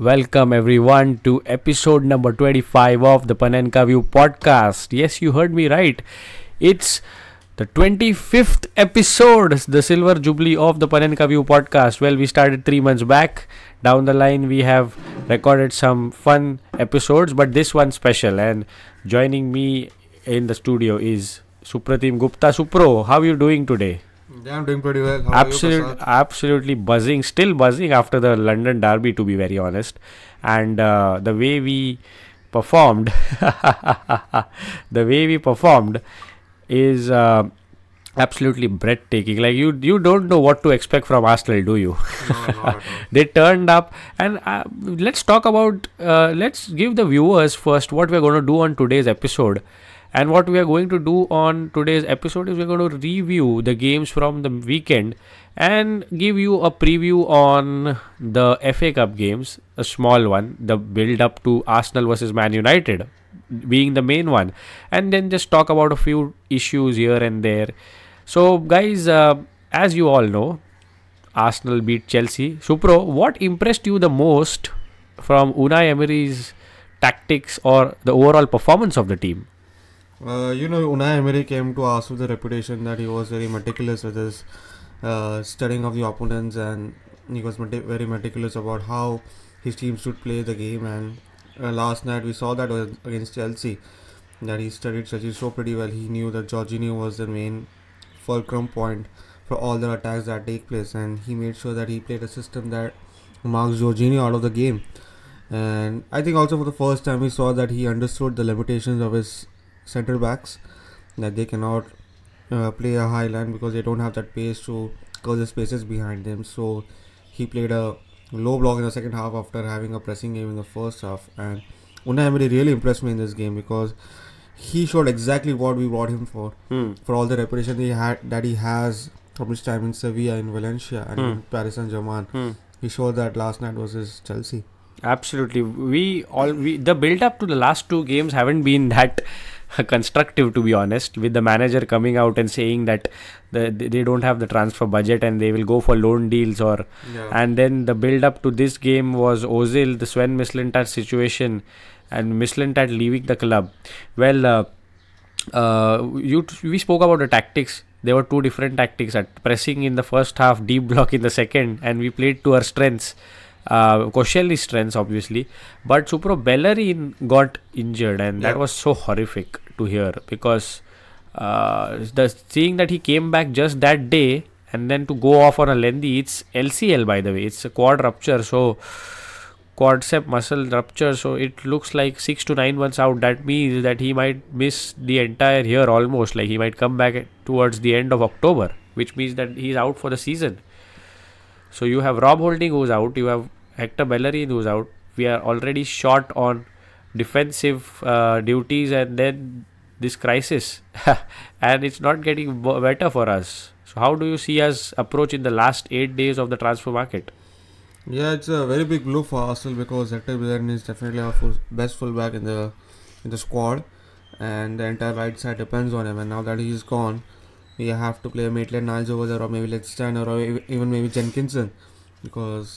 Welcome everyone to episode number 25 of the Panenka View podcast. Yes, you heard me right. It's the 25th episode, the silver jubilee of the Panenka View podcast. Well, we started 3 months back. Down the line we have recorded some fun episodes, but this one special and joining me in the studio is Suprotim Gupta. Supro, how are you doing today? Yeah, I'm doing pretty well. How Absolute, absolutely buzzing, still buzzing after the London Derby, to be very honest. And uh, the way we performed, the way we performed is uh, absolutely breathtaking. Like you, you don't know what to expect from Arsenal, do you? No, not at all. they turned up, and uh, let's talk about. Uh, let's give the viewers first what we're going to do on today's episode. And what we are going to do on today's episode is we're going to review the games from the weekend and give you a preview on the FA Cup games, a small one, the build up to Arsenal versus Man United being the main one, and then just talk about a few issues here and there. So, guys, uh, as you all know, Arsenal beat Chelsea. Supro, what impressed you the most from Unai Emery's tactics or the overall performance of the team? Uh, you know, Unai Emery came to us with the reputation that he was very meticulous with his uh, studying of the opponents and he was very meticulous about how his team should play the game. And uh, last night we saw that against Chelsea, that he studied Chelsea so pretty well. He knew that Jorginho was the main fulcrum point for all the attacks that take place, and he made sure that he played a system that marks Jorginho out of the game. And I think also for the first time we saw that he understood the limitations of his centre backs that they cannot uh, play a high line because they don't have that pace to cover the spaces behind them. So he played a low block in the second half after having a pressing game in the first half. And Unai Emery really impressed me in this game because he showed exactly what we brought him for. Hmm. For all the reputation he had that he has from his time in Sevilla, in Valencia, and in Hmm. Paris Saint Germain. Hmm. He showed that last night versus Chelsea. Absolutely. We all we the build up to the last two games haven't been that constructive to be honest with the manager coming out and saying that the, they don't have the transfer budget and they will go for loan deals or and then the build up to this game was Ozil the Sven Mislintat situation and Mislintat leaving the club. Well uh, uh, you we spoke about the tactics. There were two different tactics at pressing in the first half deep block in the second and we played to our strengths uh, Koscielny's strengths obviously. But Supro Bellerin got injured and that Yeah. was so horrific to hear because uh, the seeing that he came back just that day and then to go off on a lengthy it's LCL by the way. It's a quad rupture so quadricep muscle rupture so it looks like 6 to 9 months out. That means that he might miss the entire year almost. Like he might come back towards the end of October which means that he's out for the season so you have Rob Holding who's out you have Hector Bellerin who's out. We are already short on defensive uh, duties and then this crisis. And it's not getting better for us. So how do you see us approach in the last 8 days of the transfer market? Yeah, it's a very big blow for Arsenal because Hector Bellerin is definitely our full, best fullback in the in the squad, and the entire right side depends on him. And now that he's gone, we have to play Maitland-Niles over there, or maybe Lichtsteiner, or even maybe Jenkinson, because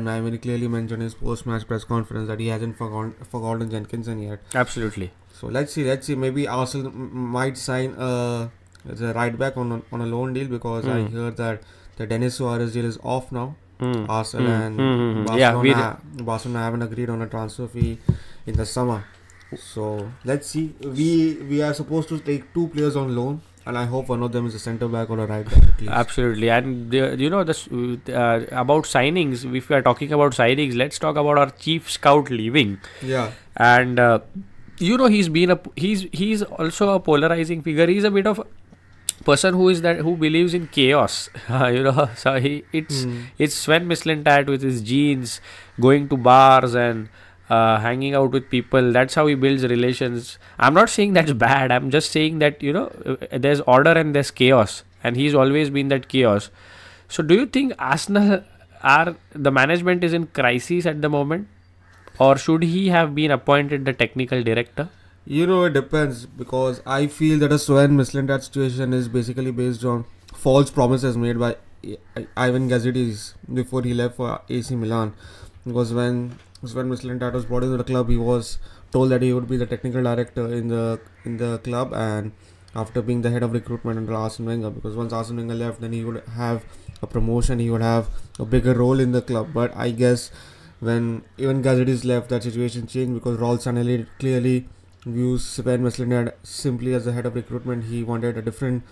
Unai very clearly mentioned in his post-match press conference that he hasn't forgotten forgotten Jenkinson yet. absolutely So let's see, let's see. Maybe Arsenal might sign a, a right back on a, on a loan deal because I Hmm. heard that the Denis Suarez deal is off now. Hmm. Arsenal Hmm, and hmm, hmm, hmm. Barcelona, Yeah, we- Barcelona haven't agreed on a transfer fee in the summer. So let's see. We we are supposed to take two players on loan, and I hope one of them is a centre back or a right back. Absolutely, and the, you know this uh, about signings. If we are talking about signings, let's talk about our chief scout leaving. Yeah, And uh, you know he's been a he's he's also a polarizing figure. He's a bit of person who is that who believes in chaos. you know, so he it's Hmm. it's Sven Mislintat with his jeans, going to bars and uh, hanging out with people. That's how he builds relations. I'm not saying that's bad. I'm just saying that you know uh, there's order and there's chaos, and he's always been that chaos. So, do you think Arsenal are the management is in crisis at the moment, or should he have been appointed the technical director? you know it depends because I feel that a Sven Mislintat situation is basically based on false promises made by Ivan Gazidis before he left for AC Milan. Because when Sven Mislintat was brought into the club, he was told that he would be the technical director in the in the club, and after being the head of recruitment under Arsene Wenger, because once Arsene Wenger left, then he would have a promotion, he would have a bigger role in the club. But I guess when Ivan Gazidis left, that situation changed because Raul Sanllehi clearly views Sven Mislintat simply as the head of recruitment. He wanted a different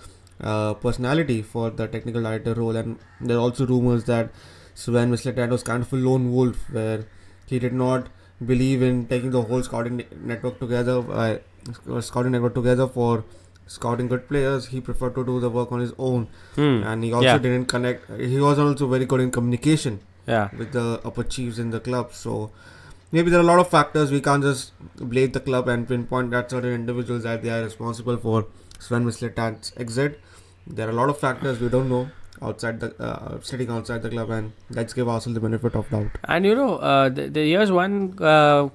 uh, personality for the technical director role, and there are also rumors that Sven Mislintat was kind of a lone wolf, where he did not believe in taking the whole scouting network together, uh, scouting network together for scouting good players. He preferred to do the work on his own, Hmm. and he also Yeah. didn't connect. He was also very good in communication Yeah. with the upper chiefs in the club. So maybe there are a lot of factors. We can't just blame the club and pinpoint that certain individuals that they are responsible for Sven Mislintat's exit. There are a lot of factors we don't know outside the uh, sitting outside the club, and let's give Arsenal the benefit of doubt. And you know, uh, the, the, here's one uh,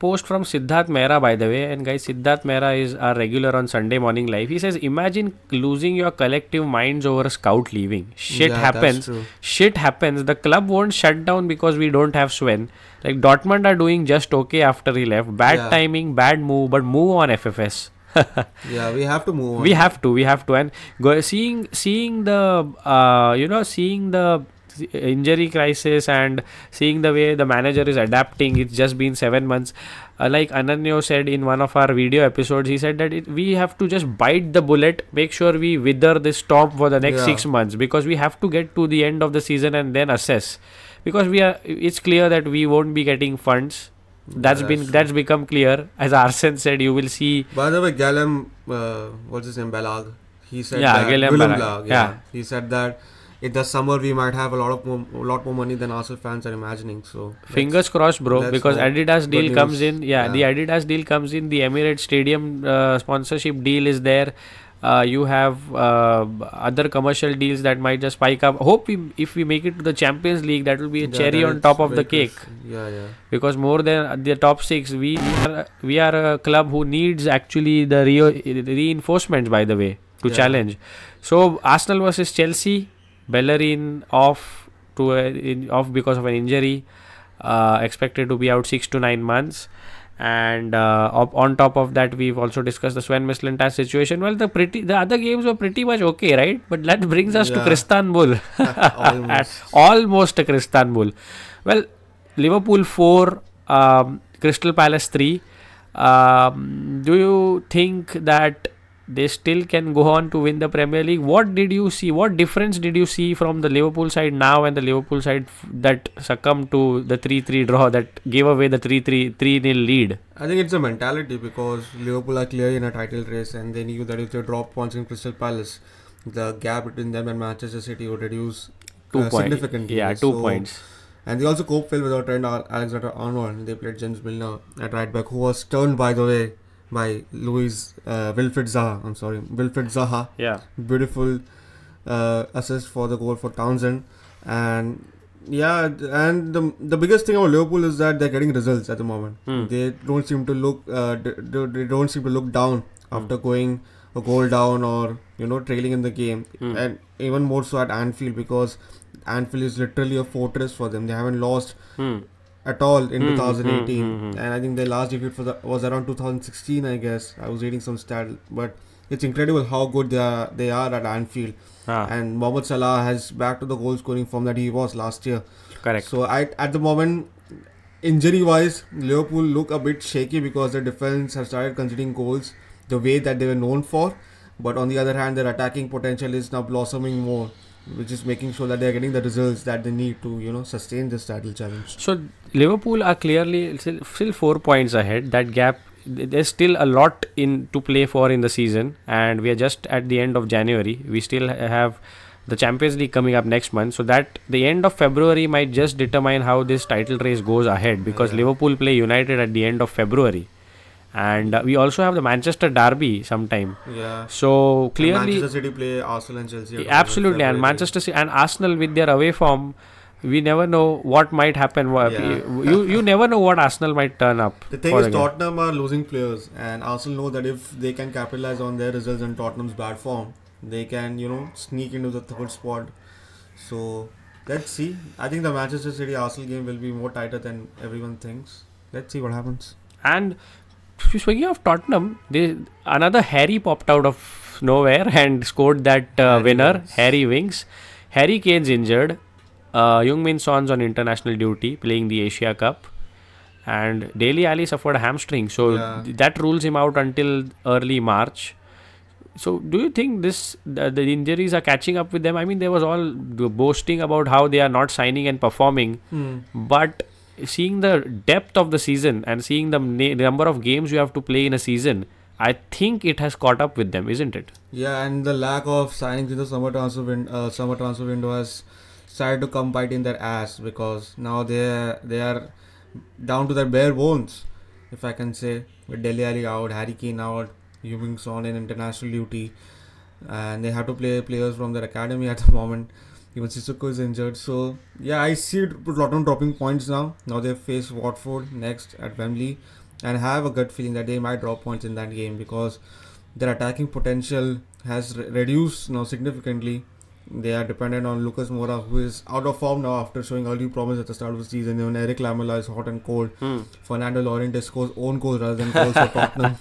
post from Siddharth Mehra, by the way. And guys, Siddharth Mehra is our regular on Sunday Morning Live. He says, Imagine losing your collective minds over a scout leaving. Shit Yeah, happens. Shit happens. The club won't shut down because we don't have Sven. Like Dortmund are doing just okay after he left. Bad Yeah. timing, bad move, but move on FFS. Yeah, we have to move on. we have to we have to and go, seeing seeing the uh, you know seeing the injury crisis and seeing the way the manager is adapting it's just been 7 months uh, like ananyo said in one of our video episodes he said that it, we have to just bite the bullet make sure we wither this storm for the next Yeah. 6 months because we have to get to the end of the season and then assess because we are it's clear that we won't be getting funds that's Yeah, been true. that's become clear as Arsene said you will see By the way, Guillem, uh, what's his name, Balague? He said Yeah, that Guillem Balague, Balague, yeah. yeah. He said that in the summer we might have a lot of more, a lot more money than Arsenal fans are imagining. So Fingers crossed, bro. Because. Adidas deal comes in. Yeah, the Adidas deal comes in. The Emirates Stadium uh, sponsorship deal is there. Uh, you have uh, other commercial deals that might just spike up. Hope we, if we make it to the Champions League, that will be a Yeah, cherry on top of the cake. Yeah, yeah. Because more than the top six, we are, we are a club who needs actually the re- reinforcements. By the way, to Yeah. challenge. So Arsenal versus Chelsea, Bellerin off to a, in, off because of an injury, uh, expected to be out six to nine months. And uh, on top of that, we've also discussed the Sven Mislintat situation. Well, the pretty the other games were pretty much okay, right? But that brings us to Yeah. Kristanbul. Almost. almost a Kristanbul. Well, Liverpool 4, um, Crystal Palace 3. Um, do you think that they still can go on to win the Premier League? What did you see? What difference did you see from the Liverpool side now and the Liverpool side f- that succumbed to the 3 3 draw that gave away the 3 3 3 0 lead? I think it's a mentality because Liverpool are clearly in a title race and they knew that if they drop points in Crystal Palace, the gap between them and Manchester City would reduce Two uh, significantly. Yeah, two So- points. And they also cope well without Trent Al- Alexander Arnold. They played James Milner at right back, who was turned, by the way, by Luis uh, Wilfried Zaha. I'm sorry, Wilfried Zaha. Yeah. Beautiful uh, assist for the goal for Townsend. And yeah, and the, the biggest thing about Liverpool is that they're getting results at the moment. Hmm. They don't seem to look uh, they don't seem to look down after going a goal down or you know trailing in the game, Hmm. and even more so at Anfield because Anfield is literally a fortress for them. They haven't lost Hmm. At all in Hmm, 2018 hmm, hmm, hmm. and i think their last defeat for the, was around 2016 i guess. I was reading some stat but it's incredible how good they are they are at anfield. Ah, and Mohamed Salah has back to the goal scoring form that he was last year. Correct. so I, at the moment injury wise liverpool look a bit shaky because their defense has started conceding goals the way that they were known for. But on the other hand their attacking potential is now blossoming more which is making sure that they're getting the results that they need to you know sustain this title challenge So Liverpool are clearly still, still four points ahead. That gap, there's still a lot in to play for in the season, and we are just at the end of January. We still have the Champions League coming up next month, so that the end of February might just determine how this title race goes ahead. Because Yeah. Liverpool play United at the end of February, and uh, we also have the Manchester Derby sometime. yeah So And clearly, Manchester City play Arsenal and Chelsea. at home in Absolutely, and Manchester City and Arsenal with their away form, we never know what might happen. Yeah. You you never know what Arsenal might turn up. The thing is, game. Tottenham are losing players, and Arsenal know that if they can capitalize on their results and Tottenham's bad form, they can you know sneak into the third spot. So let's see. I think the Manchester City Arsenal game will be more tighter than everyone thinks. Let's see what happens. And speaking of Tottenham, they, another Harry popped out of nowhere and scored that uh, Harry winner. Harry Winks. Harry Kane's injured. Uh, Heung-Min Son's on international duty playing the Asia Cup. And Dele Alli suffered a hamstring, so Yeah. th- that rules him out until early March. So, do you think this the, the injuries are catching up with them? I mean, there was all boasting about how they are not signing and performing, but seeing the depth of the season and seeing the na- number of games you have to play in a season, I think it has caught up with them, isn't it? Yeah, and the lack of signings in the summer transfer win- uh, summer transfer window has started to come bite in their ass because now they they are down to their bare bones, if I can say. With Dele Alli out, Harry Kane out, Heung Son in international duty, and they have to play players from their academy at the moment. Even Sissoko is injured, so yeah, I see Tottenham dropping points now. Now they face Watford next at Wembley, and have a gut feeling that they might drop points in that game because their attacking potential has re- reduced now significantly. They are dependent on Lucas Moura, who is out of form now after showing early promise at the start of the season. Even Eric Lamela is hot and cold. Fernando Llorente scores own goals rather than goals for Tottenham.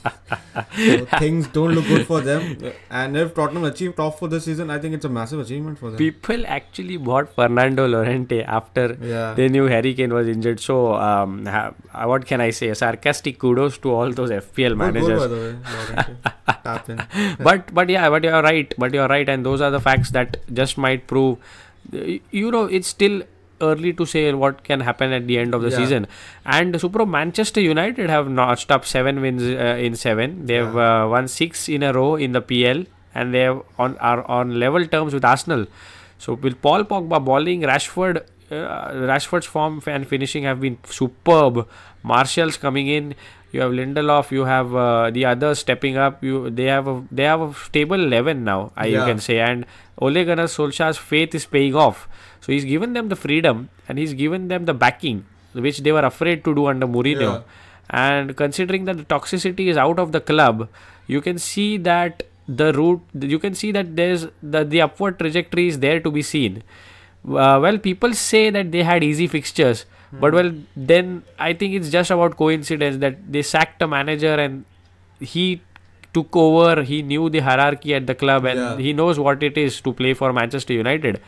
so things don't look good for them. And if Tottenham achieve top for this season, I think it's a massive achievement for them. People actually bought Fernando Llorente after yeah. they knew Harry Kane was injured. So, um, ha- what can I say? Sarcastic kudos to all those FPL Good managers. way. Llorente. Tap in. but but yeah, but you're right. But you're right, and those are the facts that just might prove. You know, it's still early to say what can happen at the end of the Yeah. season. And Supro Manchester United have notched up seven wins uh, in seven. They have uh, won six in a row in the PL, and they have on are on level terms with Arsenal. So with Paul Pogba bowling, Rashford, uh, Rashford's form and finishing have been superb. Martial's coming in. You have Lindelof. You have uh, the others stepping up. You they have a they have a stable eleven now. I you can say, and Ole Gunnar Solskjaer's faith is paying off. So he's given them the freedom and he's given them the backing, which they were afraid to do under Mourinho. Yeah. And considering that the toxicity is out of the club, you can see that the route, you can see that there's the, the upward trajectory is there to be seen. Uh, well, people say that they had easy fixtures, but well, then I think it's just about coincidence that they sacked a manager and he took over. He knew the hierarchy at the club and Yeah. he knows what it is to play for Manchester United.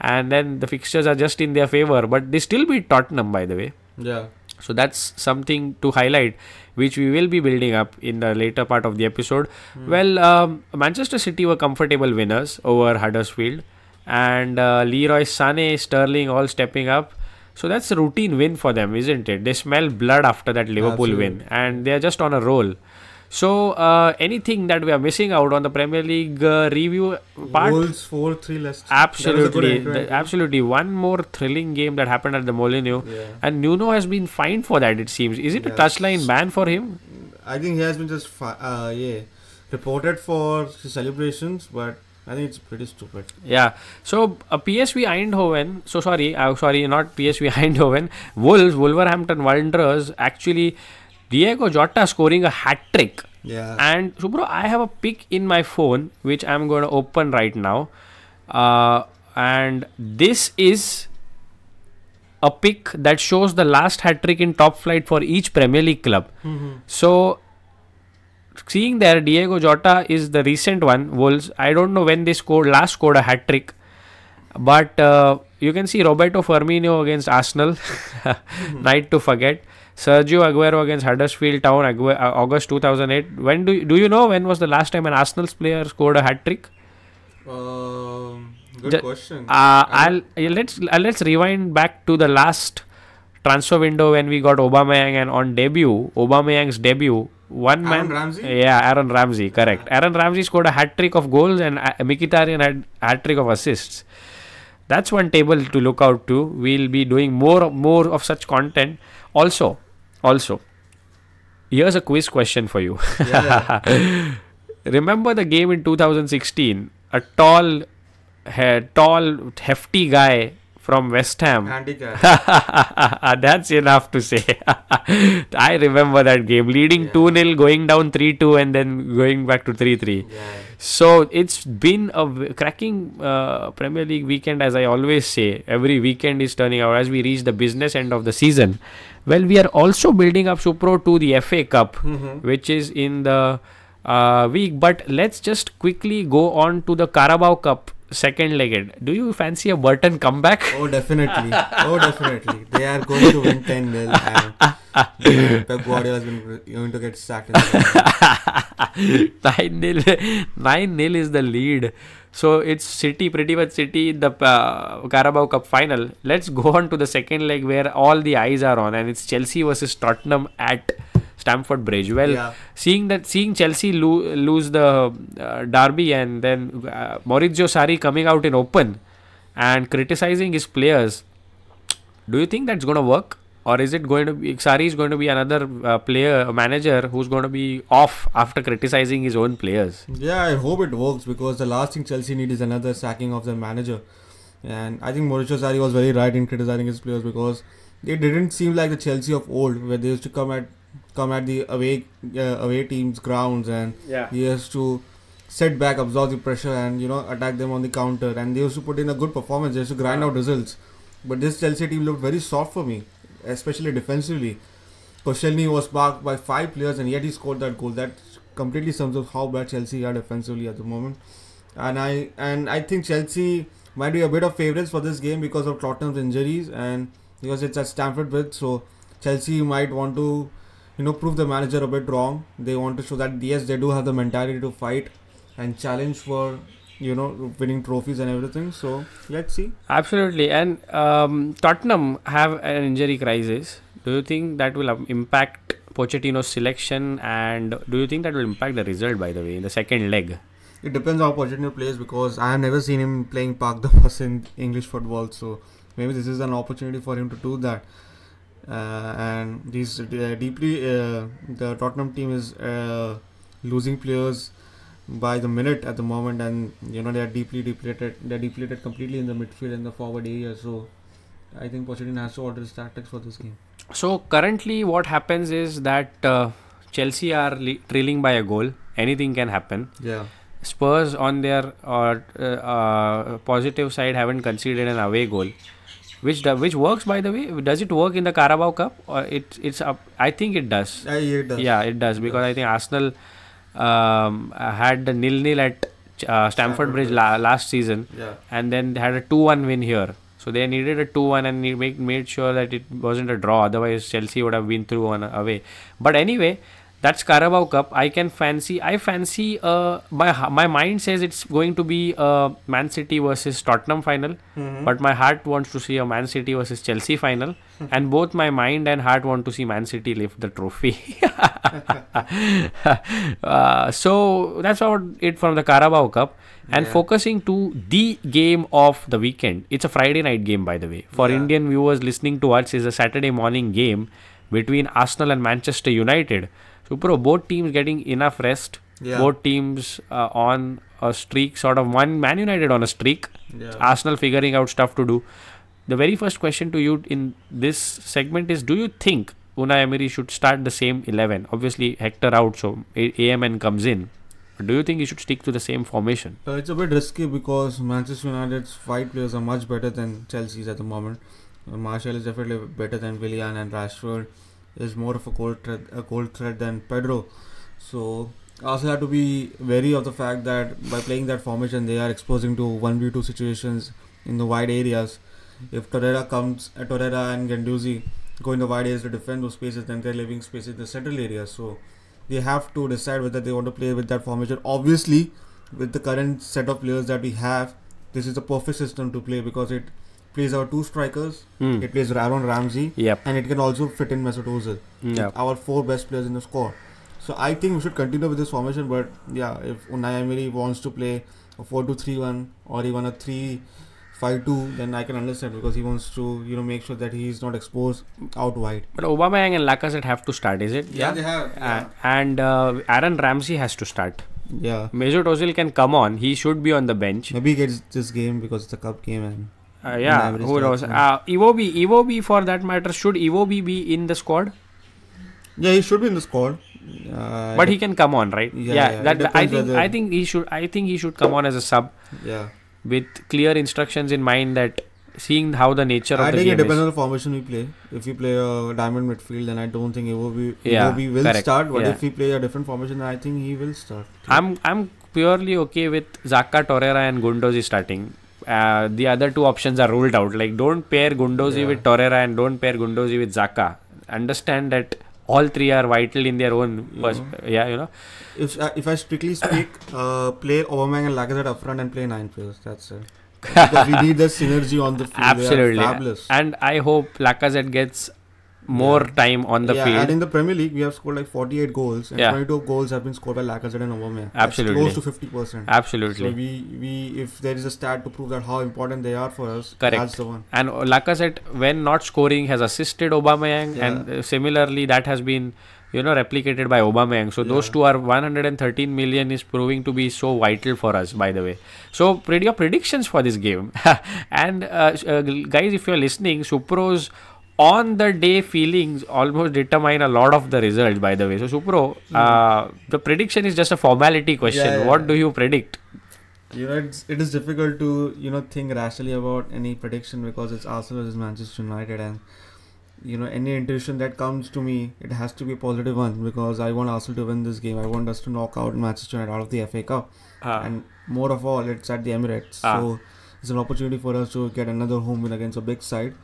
And then the fixtures are just in their favor, but they still beat Tottenham, by the way. Yeah. So that's something to highlight, which we will be building up in the later part of the episode. Well, um, Manchester City were comfortable winners over Huddersfield, and uh, Leroy Sané, Sterling all stepping up. So that's a routine win for them, isn't it? They smell blood after that Liverpool win, and they are just on a roll. So, uh, anything that we are missing out on the Premier League uh, review part? Wolves 4 3 Leicester. Absolutely, That was a good the- absolutely. One more thrilling game that happened at the Molineux. Yeah. And Nuno has been fined for that, it seems. Is it a touchline ban for him? I think he has been just fi- uh, yeah reported for celebrations, but I think it's pretty stupid. Yeah. So, uh, PSV Eindhoven, so sorry, uh, sorry, not PSV Eindhoven, Wolves, Wolverhampton Wanderers, actually, Diego Jota scoring a hat trick. Yeah. And Supro, I have a pic in my phone which I'm going to open right now. Uh, and this is a pic that shows the last hat trick in top flight for each Premier League club. So, seeing there, Diego Jota is the recent one. Wolves. I don't know when they scored last scored a hat trick, but uh, you can see Roberto Firmino against Arsenal. Night to forget. Sergio Aguero against Huddersfield Town, Agu- uh, August 2008. When do you, do you know when was the last time an Arsenal player scored a hat trick? Um, good question. Uh, I'll let's uh, let's rewind back to the last transfer window when we got Aubameyang and on debut, Aubameyang's debut, one Aaron man. Ramsey? Yeah, Aaron Ramsey, correct. Aaron Ramsey scored a hat trick of goals and uh, Mkhitaryan had hat trick of assists. That's one table to look out to. We'll be doing more more of such content. Also, also, here's a quiz question for you. yeah, Remember the game in 2016? A tall, he- tall, hefty guy from West Ham. That's enough to say. I remember that game, leading Yeah. 2 0, going down 3 2, and then going back to 3 3. yeah. So it's been a w- cracking uh, Premier League weekend, as I always say. Every weekend is turning out as we reach the business end of the season. Well, we are also building up Supro to the FA Cup, Mhm. which is in the uh, week. But let's just quickly go on to the Carabao Cup second legged. Do you fancy a Burton comeback? Oh, definitely. Oh, definitely. They are going to win 10 0 uh, Pep Guardiola is going to- get sacked. 9 nil 9 nil is the lead so it's city pretty much city in the uh, carabao cup final let's go on to the second leg where all the eyes are on and it's chelsea versus tottenham at stamford bridge well yeah. seeing that seeing chelsea lo- lose the uh, derby and then uh, maurizio sarri coming out in open and criticizing his players do you think that's going to work or is it going to be Sarri is going to be another uh, player a manager who's going to be off after criticizing his own players Yeah, I hope it works because the last thing Chelsea need is another sacking of their manager. And I think Maurizio Sarri was very right in criticizing his players because it didn't seem like the Chelsea of old where they used to come at come at the away uh, away teams grounds and yeah he has to set back, absorb the pressure, and you know attack them on the counter. And they used to put in a good performance. They used to grind Yeah. out results. But this Chelsea team looked very soft for me, especially defensively. Koscielny was marked by five players, and yet he scored that goal. That completely sums up how bad Chelsea are defensively at the moment. And I and I think Chelsea might be a bit of favourites for this game because of Tottenham's injuries and because it's at Stamford Bridge. So Chelsea might want to, you know, prove the manager a bit wrong. They want to show that yes, they do have the mentality to fight and challenge for, you know, winning trophies and everything. So let's see. absolutely and um, tottenham have an injury crisis do you think that will um, impact Pochettino's selection and do you think that will impact the result by the way in the second leg It depends how Pochettino plays because I have never seen him playing Park the Bus in English football. So maybe this is an opportunity for him to do that. Uh, and these uh, deeply uh, the Tottenham team is uh, losing players by the minute at the moment, and you know they are deeply depleted. They're depleted completely in the midfield and the forward area. So I think Pochettino has to alter his tactics for this game. So currently, what happens is that uh, Chelsea are le- trailing by a goal. Anything can happen. Yeah. Spurs, on their uh, uh, uh, positive side, haven't conceded an away goal, which do- which works by the way. Does it work in the Carabao Cup? Or it it's up? I think it does. Yeah, it does. Yeah, it does because I think Arsenal um, had the nil nil at uh, Stamford Bridge la- last season Yeah. and then they had a 2-1 win here so they needed a 2-1 and make, made sure that it wasn't a draw otherwise chelsea would have been through on away but anyway that's carabao cup i can fancy i fancy uh my my mind says it's going to be a man city versus tottenham final Mhm. but my heart wants to see a man city versus chelsea final and both my mind and heart want to see man city lift the trophy uh, so that's about it from the carabao cup and Yeah. focusing to the game of the weekend. It's a Friday night game, by the way. For Yeah. Indian viewers listening to us, is a Saturday morning game between Arsenal and Manchester United. So, bro, both teams getting enough rest. Yeah. Both teams uh, on a streak, sort of one Man United on a streak. Yeah. Arsenal figuring out stuff to do. The very first question to you in this segment is: Do you think Unai Emery should start the same eleven? Obviously, Hector out, so A- AMN comes in. Do you think he should stick to the same formation? Uh, it's a bit risky because Manchester United's five players are much better than Chelsea's at the moment. Uh, Martial is definitely better than Willian and Rashford is more of a cold threat, a cold threat than Pedro. So Arsenal have to be wary of the fact that by playing that formation, they are exposing to one v two situations in the wide areas. If Torreira comes, uh, Torreira and Guendouzi go in the wide areas to defend those spaces, then they're leaving spaces in the central areas. So they have to decide whether they want to play with that formation. Obviously, with the current set of players that we have, this is the perfect system to play because it plays our two strikers, Hmm. it plays Aaron Ramsey, Yep. and it can also fit in Mesut Ozil. Yeah. Our four best players in the squad. So I think we should continue with this formation. But yeah, if Unai Emery wants to play a four-two-three-one or even a three-five-two, then I can understand because he wants to you know make sure that he is not exposed out wide. But Aubameyang and Lacazette have to start, is it? Yeah they have. Uh, and uh, Aaron Ramsey has to start. yeah. Mesut Ozil can come on. He should be on the bench. Maybe he gets this game because it's a cup game and Uh, yeah, who knows? Uh, Iwobi, Iwobi for that matter, should Iwobi be in the squad? Yeah, he should be in the squad. Uh, But he can come on, right? Yeah, Yeah, yeah, that I think I think he should I think he should come on as a sub yeah. with clear instructions in mind that seeing how the nature of I the think it depends is. on the formation we play. If we play a diamond midfield, then I don't think Iwobi, Yeah, Iwobi will correct. start. But Yeah. if we play a different formation, then I think he will start. I'm I'm purely okay with Xhaka Torreira and Guendouzi starting. Uh, the other two options are ruled out. Like don't pair Guendouzi Yeah. with Torreira and don't pair Guendouzi with Xhaka. Understand that all three are vital in their own. Pers- yeah, you know. If I, if I strictly speak, uh, play Aubameyang and Lacazette up front and play nine players. That's it. because we need that synergy on the field. Absolutely. Fabulous. And I hope Lacazette gets more Yeah. time on the yeah, field. and in the Premier League, we have scored like 48 goals, and Yeah. 22 goals have been scored by Lacazette and Aubameyang. That's Absolutely. close to 50 percent. Absolutely. So we, we if there is a stat to prove that how important they are for us, Correct. that's the one. and Lacazette, when not scoring, has assisted Aubameyang, Yeah. and uh, similarly that has been, you know, replicated by Aubameyang. So those two are 113 million is proving to be so vital for us, by the way. So pretty your predictions for this game, and uh, uh, guys, if you're listening, Supro's on the day feelings almost determine a lot of the results. By the way, so Supro, uh, the prediction is just a formality question. Hmm. Yeah, yeah, what yeah. do you predict? You know, it's, it is difficult to you know think rationally about any prediction because it's Arsenal versus Manchester United, and you know any intuition that comes to me, it has to be a positive one because I want Arsenal to win this game. I want us to knock out Manchester United out of the FA Cup, Uh, and more of all, it's at the Emirates, Ah. so it's an opportunity for us to get another home win against a big side.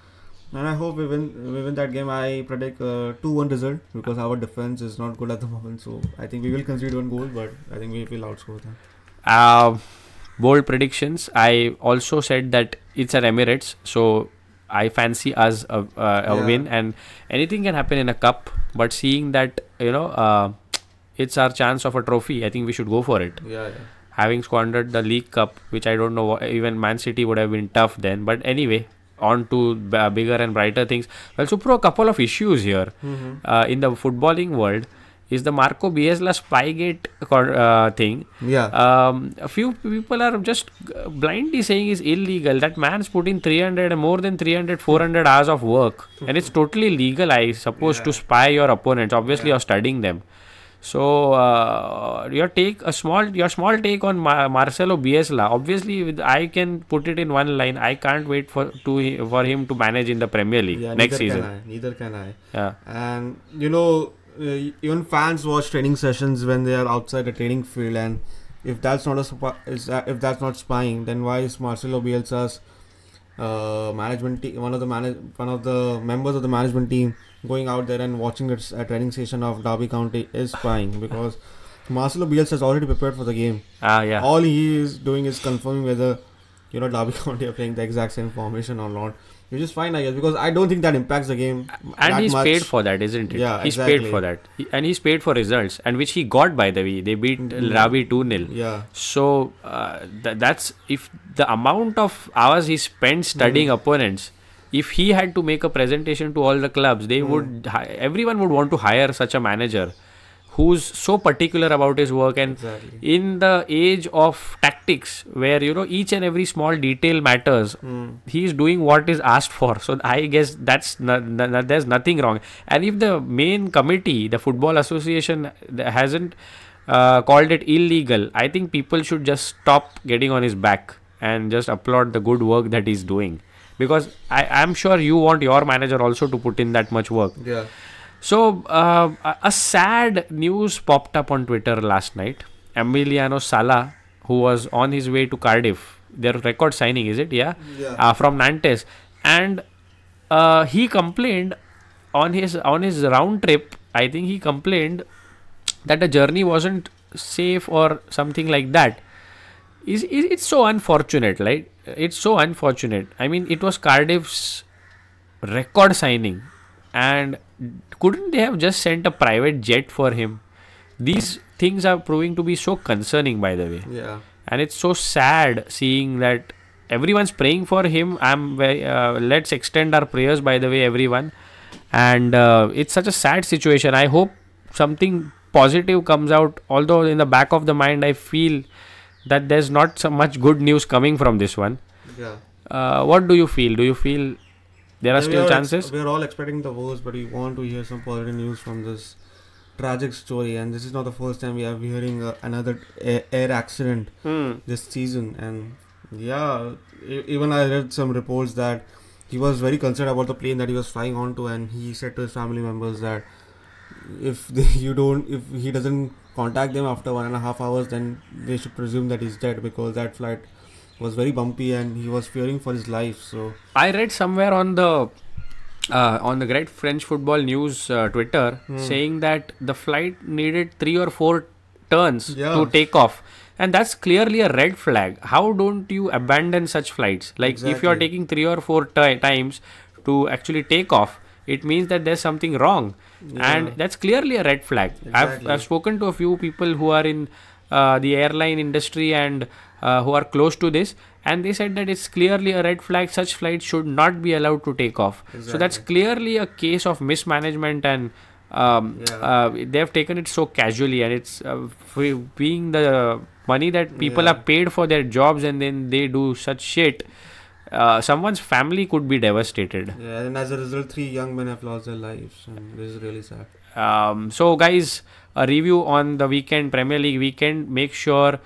And I hope we win. We win that game. I predict a two-one result because our defense is not good at the moment. So I think we will concede one goal, but I think we will outscore them. Uh, bold predictions. I also said that it's at Emirates, so I fancy us a, a, a Yeah. win, and anything can happen in a cup. But seeing that you know, uh, it's our chance of a trophy. I think we should go for it. Yeah, yeah. Having squandered the League Cup, which I don't know, even Man City would have been tough then. But anyway, on to b- bigger and brighter things. Well, Supro, a couple of issues here Mm-hmm. uh, in the footballing world is the Marco Bielsa Spygate uh, thing Yeah. um, a few people are just blindly saying is illegal that man's put in 300 more than 300 400 hours of work and it's totally legal i suppose to spy your opponents obviously Yeah. you're studying them so uh, your take a small your small take on Ma- Marcelo Bielsa obviously with, I can put it in one line. I can't wait for to for him to manage in the Premier League yeah, next neither season. Can I, neither can I. yeah. And you know, uh, even fans watch training sessions when they are outside the training field, and if that's not a sp- is that, if that's not spying, then why is Marcelo Bielsa's uh, management team, one of the manage, one of the members of the management team, going out there and watching a, a training session of Derby County is spying because Marcelo Bielsa has already prepared for the game. ah yeah All he is doing is confirming whether you know Derby County are playing the exact same formation or not. Which is fine, I guess, because I don't think that impacts the game. and he's much. paid for that isn't it Yeah, he's paid for that He- and he's paid for results and which he got by the way they beat Mhm. Ravi 2-0 Yeah. so uh, th- that's if the amount of hours he spent studying Hmm. opponents if he had to make a presentation to all the clubs they Hmm. would hi- everyone would want to hire such a manager who's so particular about his work and Exactly. in the age of tactics where you know each and every small detail matters Mm. he is doing what is asked for so i guess that's no, no, no- there's nothing wrong and if the main committee the football association hasn't uh, called it illegal i think people should just stop getting on his back and just applaud the good work that he's doing because i i'm sure you want your manager also to put in that much work Yeah. So uh, a- sad news popped up on Twitter last night. Emiliano Sala, who was on his way to Cardiff, their record signing, is it? Yeah, Yeah. uh, from Nantes, and uh, he complained on his on his round trip. I think he complained that the journey wasn't safe or something like that. Is is it's so unfortunate, right? It's so unfortunate. I mean, it was Cardiff's record signing, and couldn't they have just sent a private jet for him? These things are proving to be so concerning, by the way, Yeah. and it's so sad seeing that everyone's praying for him. I'm very. Uh, let's extend our prayers, by the way, everyone. And uh, it's such a sad situation. I hope something positive comes out. Although in the back of the mind, I feel that there's not so much good news coming from this one. Yeah. Uh, what do you feel? Do you feel there are Yeah, we still ex- chances? we are all expecting the worst, but we want to hear some positive news from this tragic story. And this is not the first time we are hearing uh, another air, air accident Hmm. this season. And yeah, e- even I read some reports that he was very concerned about the plane that he was flying onto, and he said to his family members that if they, you don't, if he doesn't contact them after one and a half hours, then they should presume that he's dead because that flight was very bumpy and he was fearing for his life. So I read somewhere on the uh, on the Great French Football News uh, Twitter Hmm. saying that the flight needed three or four turns Yeah. to take off, and that's clearly a red flag. How don't you abandon such flights? Like if you are taking three or four ti times to actually take off, it means that there's something wrong, and that's clearly a red flag. I've I've spoken to a few people who are in uh, the airline industry and who are close to this and they said that it's clearly a red flag such flights should not be allowed to take off so that's clearly a case of mismanagement and um, Yeah. uh, they've taken it so casually and it's uh, being the money that people Yeah. are paid for their jobs and then they do such shit uh, someone's family could be devastated Yeah, and as a result, three young men have lost their lives, and this is really sad. um, so guys a review on the weekend premier league weekend make sure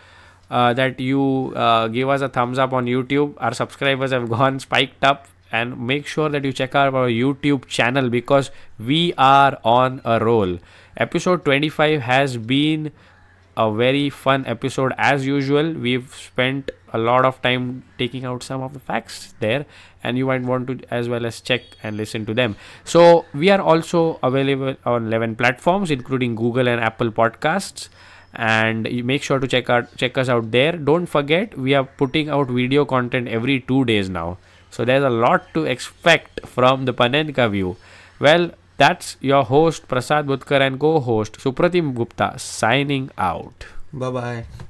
uh, that you uh, give us a thumbs up on youtube. Our subscribers have gone spiked up. And make sure that you check out our youtube channel because we are on a roll. Episode 25 has been a very fun episode as usual. We've spent a lot of time taking out some of the facts there. And you might want to as well as check and listen to them. So we are also available on 11 platforms including google and apple podcasts and you make sure to check out check us out there. Don't forget we are putting out video content every two days now. So there's a lot to expect from the panenka view. Well that's your host prasad bhutkar and co-host suprotim gupta signing out. Bye bye.